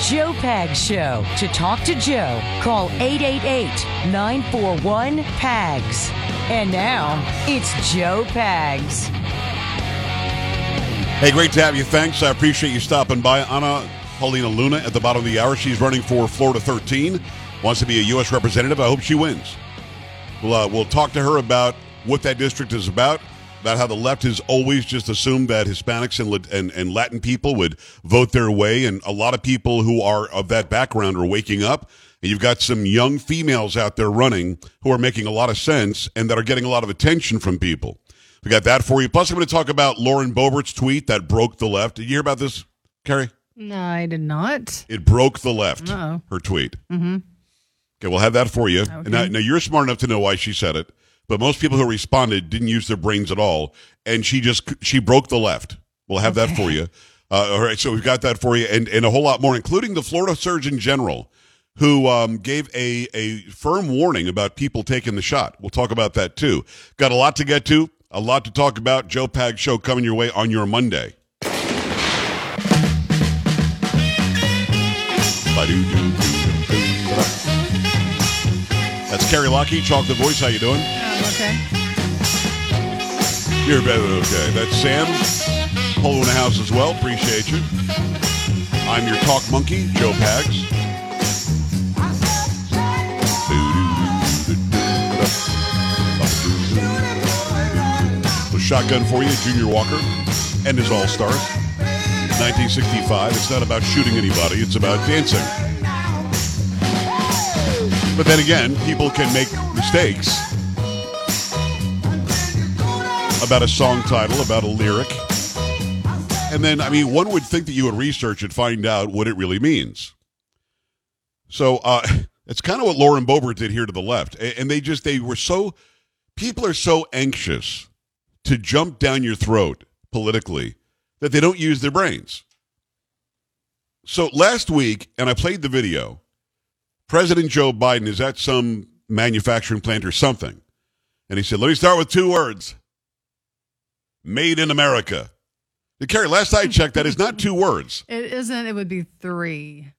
Joe Pag Show. To talk to Joe, call 888 941 PAGS. And now, it's Joe Pags. Hey, great to have you. Thanks. I appreciate you stopping by. Anna Paulina Luna at the bottom of the hour. She's running for Florida 13, wants to be a U.S. representative. I hope she wins. We'll, uh, we'll talk to her about what that district is about, about how the left has always just assumed that Hispanics and, and, and Latin people would vote their way. And a lot of people who are of that background are waking up. And you've got some young females out there running who are making a lot of sense and that are getting a lot of attention from people. We got that for you. Plus, I'm going to talk about Lauren Boebert's tweet that broke the left. Did you hear about this, Carrie? No, I did not. It broke the left. Uh-oh. Her tweet. Mm-hmm. Okay, we'll have that for you. Okay. Now, now, you're smart enough to know why she said it, but most people who responded didn't use their brains at all, and she just she broke the left. We'll have that for you. Uh, all right, so we've got that for you, and and a whole lot more, including the Florida Surgeon General, who um, gave a a firm warning about people taking the shot. We'll talk about that too. Got a lot to get to, a lot to talk about. Joe Pag Show coming your way on your Monday. That's Carrie Lockie, Chalk the Voice. How you doing? Um, okay. You're better. than Okay, that's Sam. Polo in the house as well. Appreciate you. I'm your talk monkey, Joe Pags. The shotgun for you, Junior Walker, and his All Stars. 1965. It's not about shooting anybody; it's about dancing. But then again, people can make mistakes about a song title, about a lyric. And then, I mean, one would think that you would research and find out what it really means. So uh, it's kind of what Lauren Boebert did here to the left. And they just, they were so, people are so anxious to jump down your throat politically that they don't use their brains. So last week, and I played the video, President Joe Biden is at some manufacturing plant or something. And he said, let me start with two words made in America. Now, Carrie, last I checked, that is not two words. It isn't. It would be three.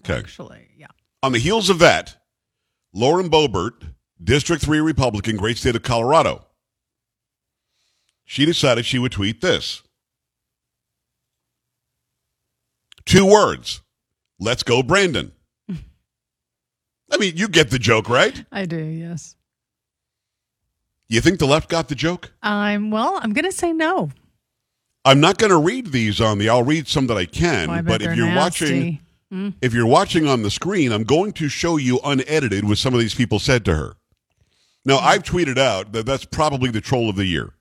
Okay. Actually, yeah. On the heels of that, Lauren Boebert, District 3 Republican, great state of Colorado, she decided she would tweet this. Two words. Let's go, Brandon. I mean, you get the joke, right? I do. Yes. You think the left got the joke? I'm well. I'm gonna say no. I'm not going to read these on the. I'll read some that I can, Oh, I but if you're watching, nasty. Hmm? if you're watching on the screen, I'm going to show you unedited what some of these people said to her. Now, hmm. I've tweeted out that that's probably the troll of the year.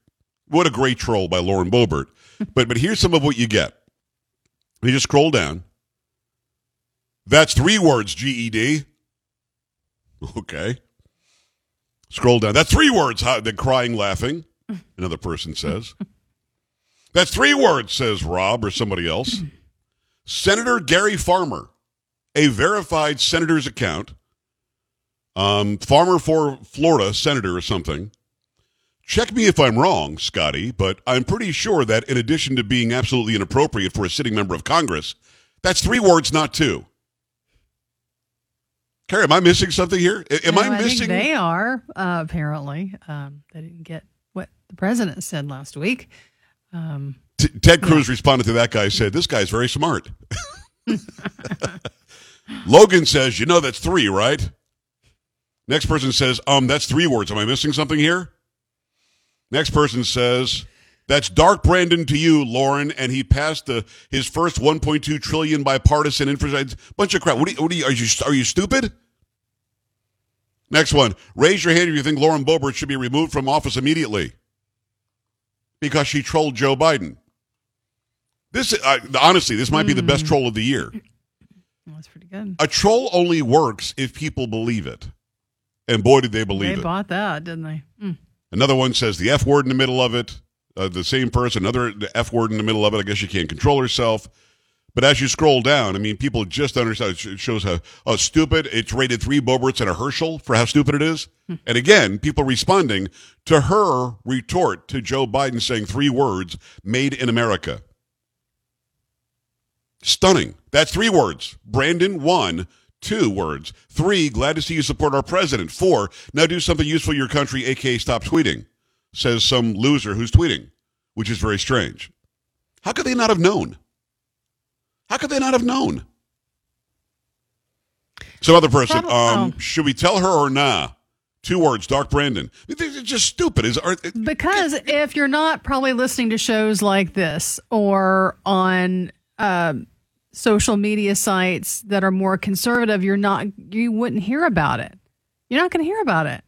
What a great troll by Lauren Boebert. but but here's some of what you get. You just scroll down. That's three words, GED. Okay. Scroll down. That's three words. How, then crying, laughing. Another person says. That's three words, says Rob or somebody else. Senator Gary Farmer, a verified senator's account, um, Farmer for Florida, senator or something. Check me if I'm wrong, Scotty, but I'm pretty sure that in addition to being absolutely inappropriate for a sitting member of Congress, that's three words, not two. Carrie, am I missing something here? Am No, I think missing? they are uh, apparently. Um, they didn't get what the president said last week. Um, T- Ted Cruz responded to that guy, said, This guy's very smart. Logan says, You know, that's three, right? Next person says, Um, that's three words. Am I missing something here? Next person says, That's Dark Brandon to you, Lauren, and he passed the, his first 1.2 trillion bipartisan infrastructure. Bunch of crap. What, do you, what do you, are you, are you stupid? Next one. Raise your hand if you think Lauren Boebert should be removed from office immediately because she trolled Joe Biden. This, uh, honestly, this might be the best troll of the year. that's pretty good. A troll only works if people believe it, and boy, did they believe They it. They bought that, didn't they? Mm. Another one says the F word in the middle of it. Uh, the same person, another F word in the middle of it. I guess she can't control herself. But as you scroll down, I mean, people just understand. It shows how, how stupid. It's rated three Boberts and a Herschel for how stupid it is. and again, people responding to her retort to Joe Biden saying three words, made in America. Stunning. That's three words. Brandon, one. Two words. Three, glad to see you support our president. Four, now do something useful your country, aka stop tweeting, says some loser who's tweeting, which is very strange. How could they not have known? How could they not have known? Some other person. Um, oh. Should we tell her or nah? Two words, Dark Brandon. It's just stupid. Is Because if you're not probably listening to shows like this or on um social media sites that are more conservative, you're not you wouldn't hear about it. You're not going to hear about it.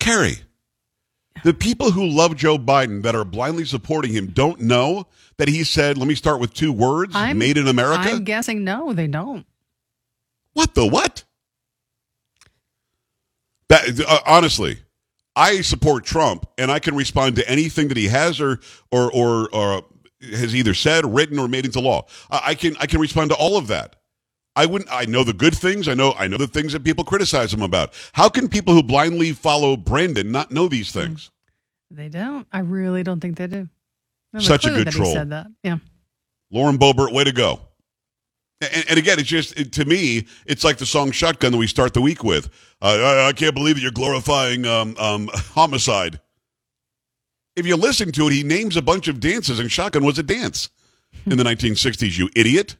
Carrie, the people who love Joe Biden that are blindly supporting him don't know that he said, let me start with two words, I'm- made in America? I'm guessing no, they don't. what the what? That uh, honestly, I support Trump and I can respond to anything that he has or or or, or has either said, written, or made into law. I, I can I can respond to all of that. I wouldn't. I know the good things. I know. I know the things that people criticize him about. How can people who blindly follow Brandon not know these things? They don't. I really don't think they do. I Such a good troll. Said that. Yeah. Lauren Boebert, way to go. And, and again, it's just it, to me, it's like the song "Shotgun" that we start the week with. Uh, I, I can't believe that you're glorifying um, um, homicide. If you listen to it, he names a bunch of dances, and "Shotgun" was a dance in the 1960s. You idiot!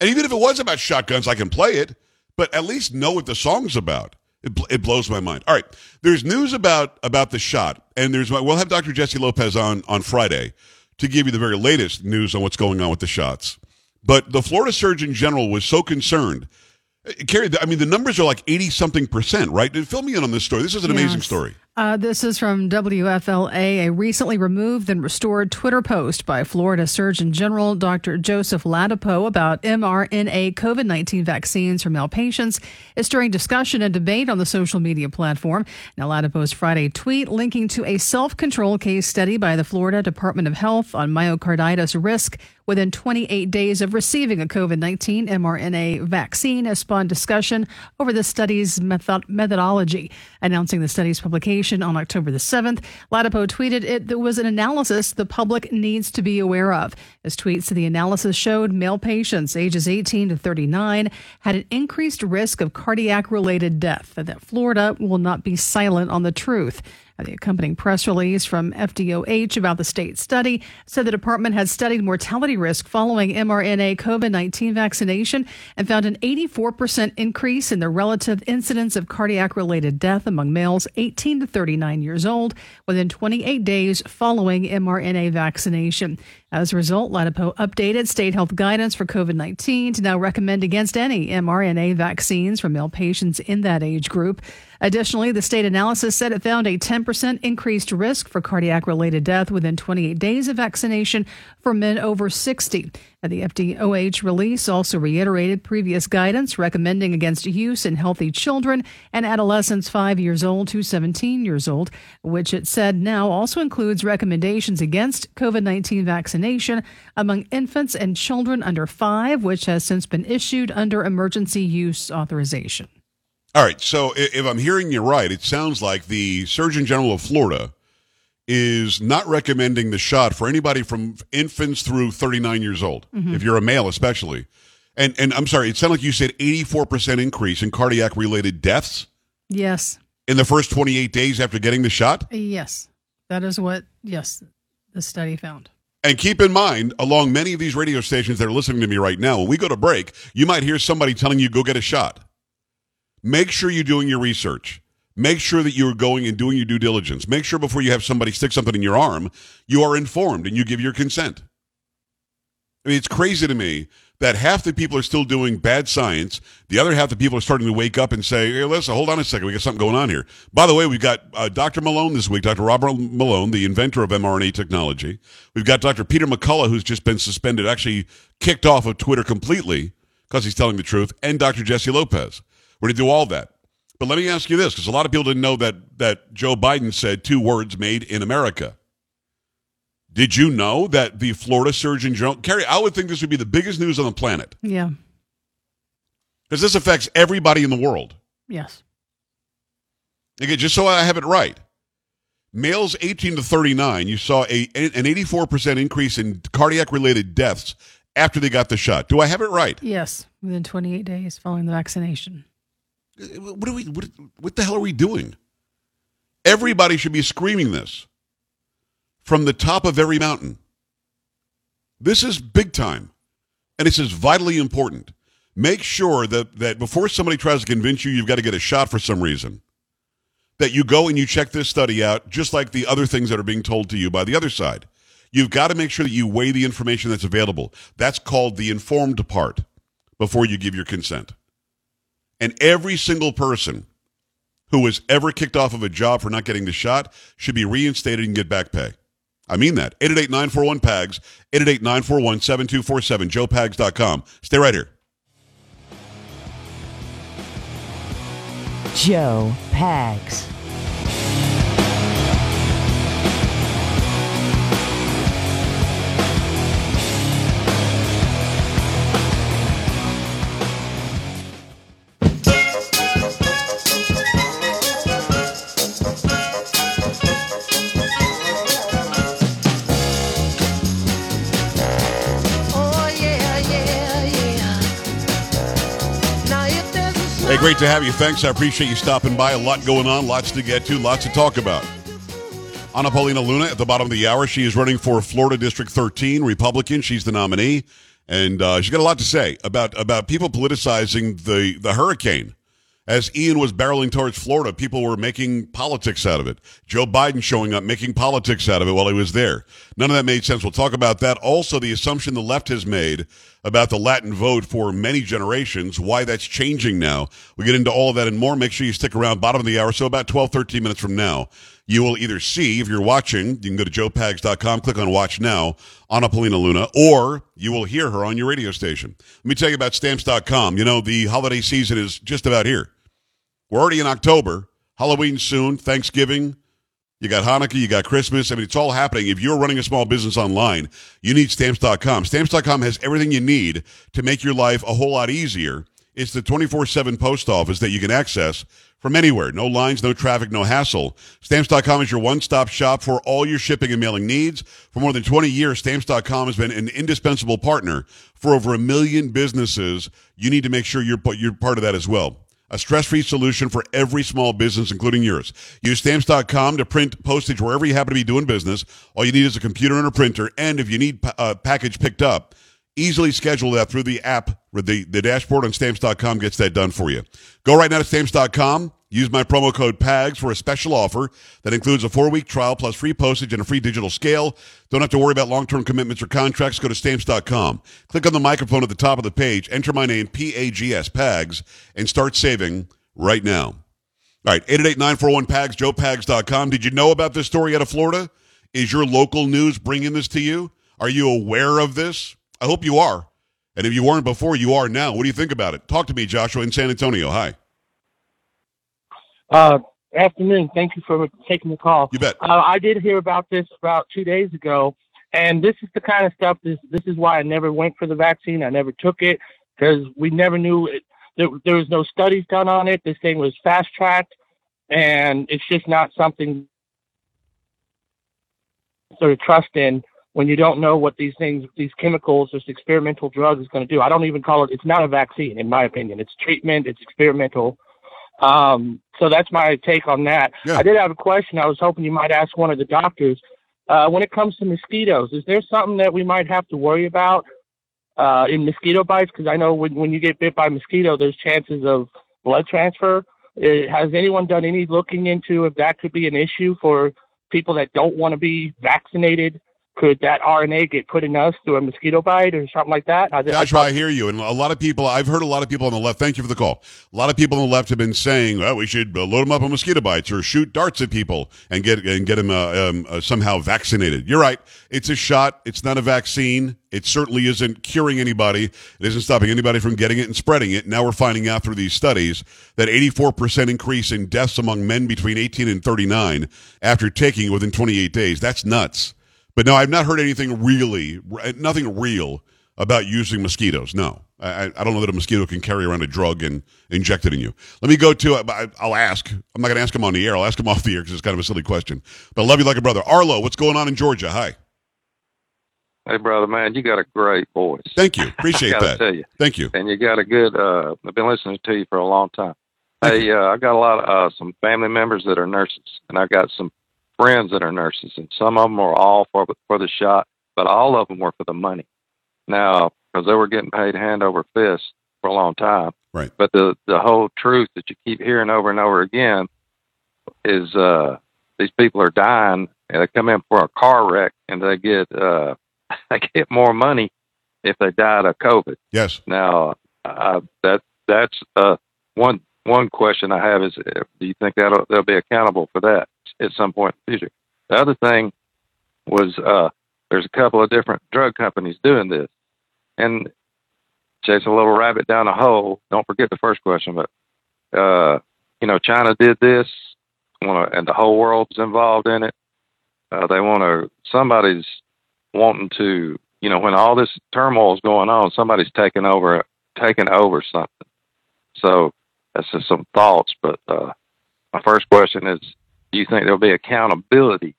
And even if it was about shotguns, I can play it, but at least know what the song's about. It, bl- it blows my mind. All right, there's news about about the shot, and there's we'll have Dr. Jesse Lopez on on Friday to give you the very latest news on what's going on with the shots. But the Florida Surgeon General was so concerned. Uh, Carrie, I mean, the numbers are like 80 something percent, right? Fill me in on this story. This is an amazing story. Uh, this is from WFLA, a recently removed and restored Twitter post by Florida Surgeon General Dr. Joseph Ladapo about mRNA COVID 19 vaccines for male patients is stirring discussion and debate on the social media platform. Now, Ladapo's Friday tweet linking to a self control case study by the Florida Department of Health on myocarditis risk within 28 days of receiving a COVID 19 mRNA vaccine has spawned discussion over the study's method- methodology. Announcing the study's publication on October the 7th, Ladapo tweeted it there was an analysis the public needs to be aware of. His tweets said the analysis showed male patients ages 18 to 39 had an increased risk of cardiac related death, and that Florida will not be silent on the truth. The accompanying press release from FDOH about the state study said the department had studied mortality risk following mRNA COVID 19 vaccination and found an 84% increase in the relative incidence of cardiac related death among males 18 to 39 years old within 28 days following mRNA vaccination. As a result, Ladapo updated state health guidance for COVID 19 to now recommend against any mRNA vaccines for male patients in that age group. Additionally, the state analysis said it found a 10% increased risk for cardiac related death within 28 days of vaccination for men over 60. And the FDOH release also reiterated previous guidance recommending against use in healthy children and adolescents 5 years old to 17 years old, which it said now also includes recommendations against COVID 19 vaccination among infants and children under 5, which has since been issued under emergency use authorization. All right. So if I'm hearing you right, it sounds like the Surgeon General of Florida is not recommending the shot for anybody from infants through 39 years old, mm-hmm. if you're a male especially. And and I'm sorry, it sounded like you said 84% increase in cardiac related deaths Yes. in the first 28 days after getting the shot. Yes. That is what, yes, the study found. And keep in mind, along many of these radio stations that are listening to me right now, when we go to break, you might hear somebody telling you go get a shot. Make sure you're doing your research. Make sure that you're going and doing your due diligence. Make sure before you have somebody stick something in your arm, you are informed and you give your consent. I mean, it's crazy to me that half the people are still doing bad science. The other half the people are starting to wake up and say, hey, listen, hold on a second. We got something going on here. By the way, we've got uh, Dr. Malone this week, Dr. Robert Malone, the inventor of mRNA technology. We've got Dr. Peter McCullough, who's just been suspended, actually kicked off of Twitter completely because he's telling the truth, and Dr. Jesse Lopez. We're going to do all that. But let me ask you this, because a lot of people didn't know that, that Joe Biden said two words made in America. Did you know that the Florida Surgeon General, Carrie, I would think this would be the biggest news on the planet Yeah. because this affects everybody in the world. Yes. Again, just so I have it right. Males 18 to 39, you saw a, an 84% increase in cardiac related deaths after they got the shot. Do I have it right? Yes, within 28 days following the vaccination. What are we? What, what the hell are we doing? Everybody should be screaming this from the top of every mountain. This is big time, and this is vitally important. Make sure that, that before somebody tries to convince you you've got to get a shot for some reason, that you go and you check this study out, just like the other things that are being told to you by the other side. You've got to make sure that you weigh the information that's available. That's called the informed part before you give your consent. And every single person who was ever kicked off of a job for not getting the shot should be reinstated and get back pay. I mean that. 888-941-PAGS, 888-941-7247, joepags.com. Stay right here. Joe Pags. Hey, great to have you. Thanks. I appreciate you stopping by. A lot going on, lots to get to, lots to talk about. Anna Paulina Luna at the bottom of the hour. She is running for Florida District 13, Republican. She's the nominee, and uh, she's got a lot to say about about people politicizing the the hurricane. As Ian was barreling towards Florida, people were making politics out of it. Joe Biden showing up, making politics out of it while he was there. None of that made sense. We'll talk about that. Also, the assumption the left has made about the Latin vote for many generations, why that's changing now. We get into all of that and more. Make sure you stick around, bottom of the hour. So about 12, 13 minutes from now, you will either see, if you're watching, you can go to joepags.com, click on watch now, Anna Paulina Luna, or you will hear her on your radio station. Let me tell you about stamps.com. You know, the holiday season is just about here. We're already in October. Halloween soon, Thanksgiving. You got Hanukkah, you got Christmas. I mean, it's all happening. If you're running a small business online, you need stamps.com. Stamps.com has everything you need to make your life a whole lot easier. It's the 24 7 post office that you can access from anywhere. No lines, no traffic, no hassle. Stamps.com is your one stop shop for all your shipping and mailing needs. For more than 20 years, Stamps.com has been an indispensable partner for over a million businesses. You need to make sure you're, you're part of that as well a stress-free solution for every small business, including yours. Use stamps.com to print postage wherever you happen to be doing business. All you need is a computer and a printer. And if you need a uh, package picked up, easily schedule that through the app. The, the dashboard on stamps.com gets that done for you. Go right now to stamps.com. Use my promo code PAGS for a special offer that includes a four week trial plus free postage and a free digital scale. Don't have to worry about long term commitments or contracts. Go to stamps.com. Click on the microphone at the top of the page, enter my name, P A G S, PAGS, and start saving right now. All right, 888 941 PAGS, joepags.com. Did you know about this story out of Florida? Is your local news bringing this to you? Are you aware of this? I hope you are. And if you weren't before, you are now. What do you think about it? Talk to me, Joshua, in San Antonio. Hi. Uh, afternoon. Thank you for taking the call. You bet. Uh, I did hear about this about two days ago, and this is the kind of stuff. This this is why I never went for the vaccine. I never took it because we never knew it. There, there was no studies done on it. This thing was fast tracked, and it's just not something sort of trust in when you don't know what these things, these chemicals, this experimental drug is going to do. I don't even call it. It's not a vaccine, in my opinion. It's treatment. It's experimental. Um, so that's my take on that. Yeah. I did have a question. I was hoping you might ask one of the doctors. Uh, when it comes to mosquitoes, is there something that we might have to worry about uh, in mosquito bites? Because I know when, when you get bit by a mosquito, there's chances of blood transfer. Uh, has anyone done any looking into if that could be an issue for people that don't want to be vaccinated could that RNA get put in us through a mosquito bite or something like that? I, Joshua, I, I hear you. And a lot of people, I've heard a lot of people on the left, thank you for the call. A lot of people on the left have been saying, well, we should load them up on mosquito bites or shoot darts at people and get, and get them uh, um, uh, somehow vaccinated. You're right. It's a shot. It's not a vaccine. It certainly isn't curing anybody. It isn't stopping anybody from getting it and spreading it. Now we're finding out through these studies that 84% increase in deaths among men between 18 and 39 after taking it within 28 days. That's nuts. But no, I've not heard anything really, nothing real about using mosquitoes. No, I, I don't know that a mosquito can carry around a drug and inject it in you. Let me go to, uh, I'll ask. I'm not going to ask him on the air. I'll ask him off the air because it's kind of a silly question. But I love you like a brother. Arlo, what's going on in Georgia? Hi. Hey, brother, man, you got a great voice. Thank you. Appreciate I that. Tell you, Thank you. and you got a good. Uh, I've been listening to you for a long time. Hey, uh, I got a lot of uh, some family members that are nurses, and I got some friends that are nurses, and some of them are all for for the shot, but all of them were for the money. Now, because they were getting paid hand over fist for a long time. Right. But the the whole truth that you keep hearing over and over again is uh, these people are dying, and they come in for a car wreck, and they get uh, they get more money if they died of COVID. Yes. Now, uh, that that's uh, one one question I have is, uh, do you think that they'll be accountable for that at some point in the future? The other thing was uh, there's a couple of different drug companies doing this, and chase a little rabbit down a hole. Don't forget the first question, but uh, you know, China did this, wanna, and the whole world's involved in it. Uh, they want to. Somebody's wanting to. You know, when all this turmoil is going on, somebody's taking over, taking over something. So that's just some thoughts. But uh, my first question is: Do you think there'll be accountability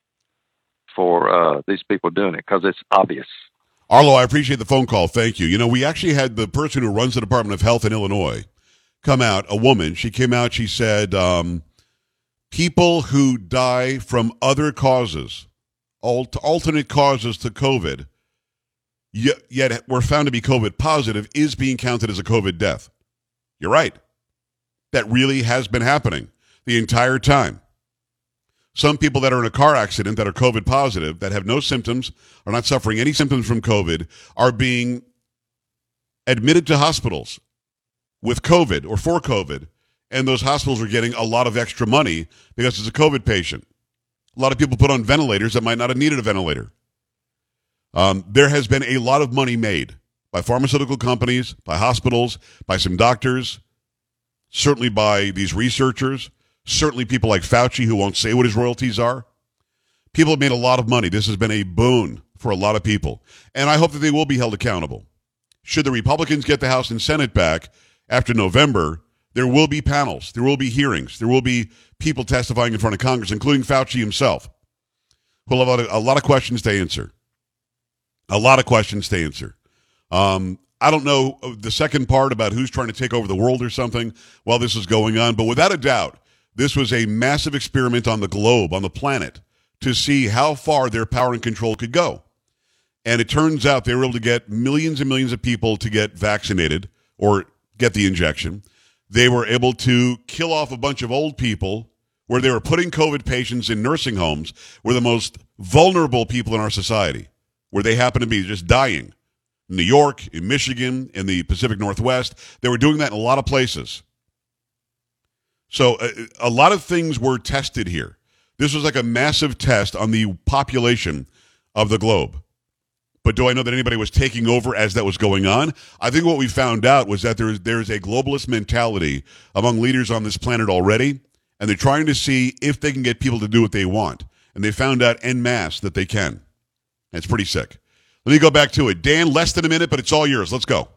for uh, these people doing it? Because it's obvious. Arlo, I appreciate the phone call. Thank you. You know, we actually had the person who runs the Department of Health in Illinois come out, a woman. She came out, she said, um, people who die from other causes, alt- alternate causes to COVID, yet, yet were found to be COVID positive, is being counted as a COVID death. You're right. That really has been happening the entire time. Some people that are in a car accident that are COVID positive, that have no symptoms, are not suffering any symptoms from COVID, are being admitted to hospitals with COVID or for COVID, and those hospitals are getting a lot of extra money because it's a COVID patient. A lot of people put on ventilators that might not have needed a ventilator. Um, there has been a lot of money made by pharmaceutical companies, by hospitals, by some doctors, certainly by these researchers, certainly people like Fauci who won't say what his royalties are. People have made a lot of money. This has been a boon for a lot of people. And I hope that they will be held accountable. Should the Republicans get the House and Senate back after November, there will be panels, there will be hearings, there will be people testifying in front of Congress, including Fauci himself, who'll have a, lot of questions to answer. A lot of questions to answer. Um, I don't know the second part about who's trying to take over the world or something while this is going on, but without a doubt, this was a massive experiment on the globe, on the planet, to see how far their power and control could go. And it turns out they were able to get millions and millions of people to get vaccinated or get the injection. They were able to kill off a bunch of old people where they were putting COVID patients in nursing homes, where the most vulnerable people in our society, where they happen to be just dying. New York, in Michigan, in the Pacific Northwest. They were doing that in a lot of places. So uh, a lot of things were tested here. This was like a massive test on the population of the globe. But do I know that anybody was taking over as that was going on? I think what we found out was that there's there's a globalist mentality among leaders on this planet already, and they're trying to see if they can get people to do what they want. And they found out en masse that they can. It's pretty sick. Let me go back to it. Dan, less than a minute, but it's all yours. Let's go.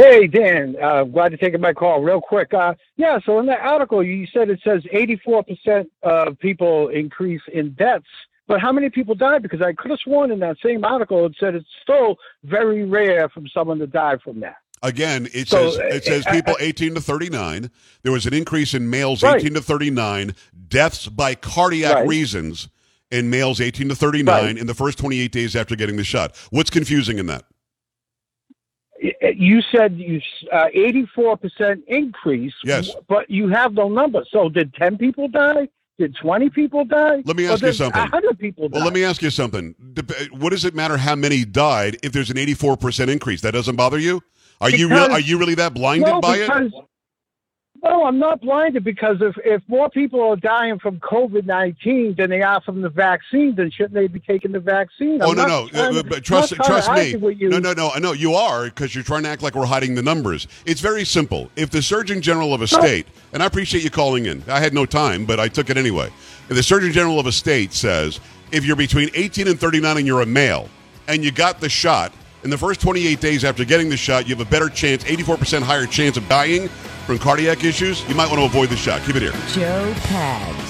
Hey, Dan, uh, glad to take my call real quick. Uh, yeah, so in that article, you said it says 84% of people increase in deaths, but how many people died? Because I could have sworn in that same article it said it's still very rare from someone to die from that. Again, it So, says it says uh, people uh, 18 to 39. There was an increase in males Right. 18 to 39, deaths by cardiac Right. reasons in males 18 to 39 Right. in the first 28 days after getting the shot. What's confusing in that? You said you uh, 84% increase, Yes. but you have no number. So did 10 people die? Did 20 people die? Let me ask you something. 100 people die. Well, let me ask you something. What does it matter how many died if there's an 84% increase? That doesn't bother you? Are you real, Because- are you really that blinded no, by it? No, I'm not blinded because if, if more people are dying from COVID 19 than they are from the vaccine, then shouldn't they be taking the vaccine? Oh I'm no no! trying Uh, but trust not trying to trust me. No no no! I know you are because you're trying to act like we're hiding the numbers. It's very simple. If the Surgeon General of a state, and I appreciate you calling in, I had no time, but I took it anyway. If the Surgeon General of a state says if you're between 18 and 39 and you're a male and you got the shot in the first 28 days after getting the shot, you have a better chance, 84% higher chance of dying from cardiac issues. You might want to avoid the shot. Keep it here. Joe Pags.